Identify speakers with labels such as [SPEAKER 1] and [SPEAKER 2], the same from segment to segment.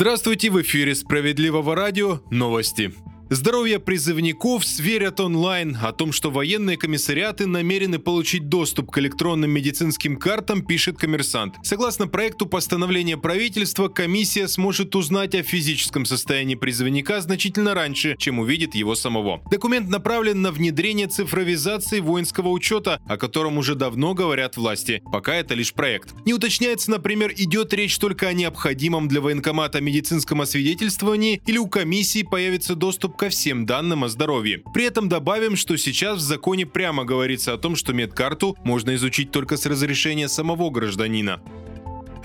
[SPEAKER 1] Здравствуйте, в эфире «Справедливого радио» новости. Здоровье призывников сверят онлайн. О том, что военные комиссариаты намерены получить доступ к электронным медицинским картам, пишет коммерсант. Согласно проекту постановления правительства, комиссия сможет узнать о физическом состоянии призывника значительно раньше, чем увидит его самого. Документ направлен на внедрение цифровизации воинского учета, о котором уже давно говорят власти. Пока это лишь проект. Не уточняется, например, идет речь только о необходимом для военкомата медицинском освидетельствовании или у комиссии появится доступ ко всем данным о здоровье. При этом добавим, что сейчас в законе прямо говорится о том, что медкарту можно изучить только с разрешения самого гражданина.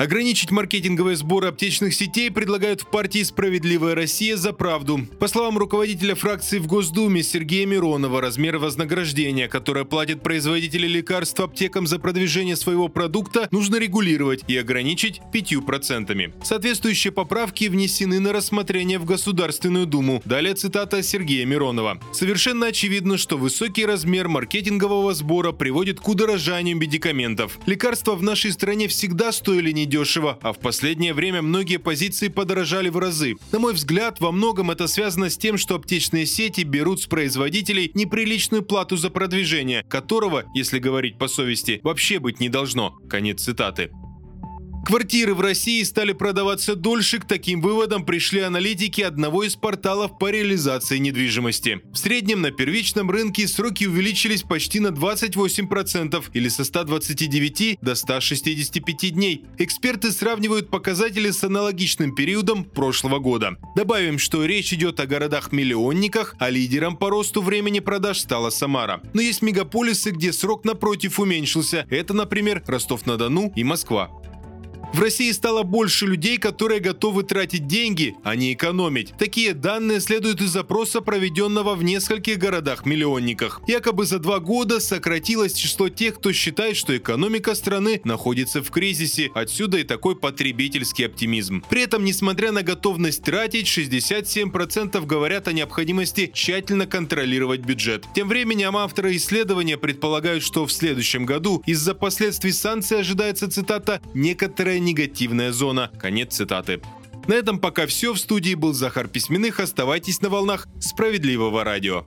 [SPEAKER 1] Ограничить маркетинговые сборы аптечных сетей предлагают в партии «Справедливая Россия за правду». По словам руководителя фракции в Госдуме Сергея Миронова, размер вознаграждения, которое платят производители лекарств аптекам за продвижение своего продукта, нужно регулировать и ограничить 5%. Соответствующие поправки внесены на рассмотрение в Государственную Думу. Далее цитата Сергея Миронова. «Совершенно очевидно, что высокий размер маркетингового сбора приводит к удорожанию медикаментов. Лекарства в нашей стране всегда стоили не недешево, а в последнее время многие позиции подорожали в разы. На мой взгляд, во многом это связано с тем, что аптечные сети берут с производителей неприличную плату за продвижение, которого, если говорить по совести, вообще быть не должно. Конец цитаты. Квартиры в России стали продаваться дольше, к таким выводам пришли аналитики одного из порталов по реализации недвижимости. В среднем на первичном рынке сроки увеличились почти на 28% или со 129 до 165 дней. Эксперты сравнивают показатели с аналогичным периодом прошлого года. Добавим, что речь идет о городах-миллионниках, а лидером по росту времени продаж стала Самара. Но есть мегаполисы, где срок напротив уменьшился. Это, например, Ростов-на-Дону и Москва. В России стало больше людей, которые готовы тратить деньги, а не экономить. Такие данные следуют из запроса, проведенного в нескольких городах-миллионниках. Якобы за два года сократилось число тех, кто считает, что экономика страны находится в кризисе. Отсюда и такой потребительский оптимизм. При этом, несмотря на готовность тратить, 67% говорят о необходимости тщательно контролировать бюджет. Тем временем авторы исследования предполагают, что в следующем году из-за последствий санкций ожидается, цитата, некоторая негативная зона. Конец цитаты. На этом пока все. В студии был Захар Письменных. Оставайтесь на волнах справедливого радио.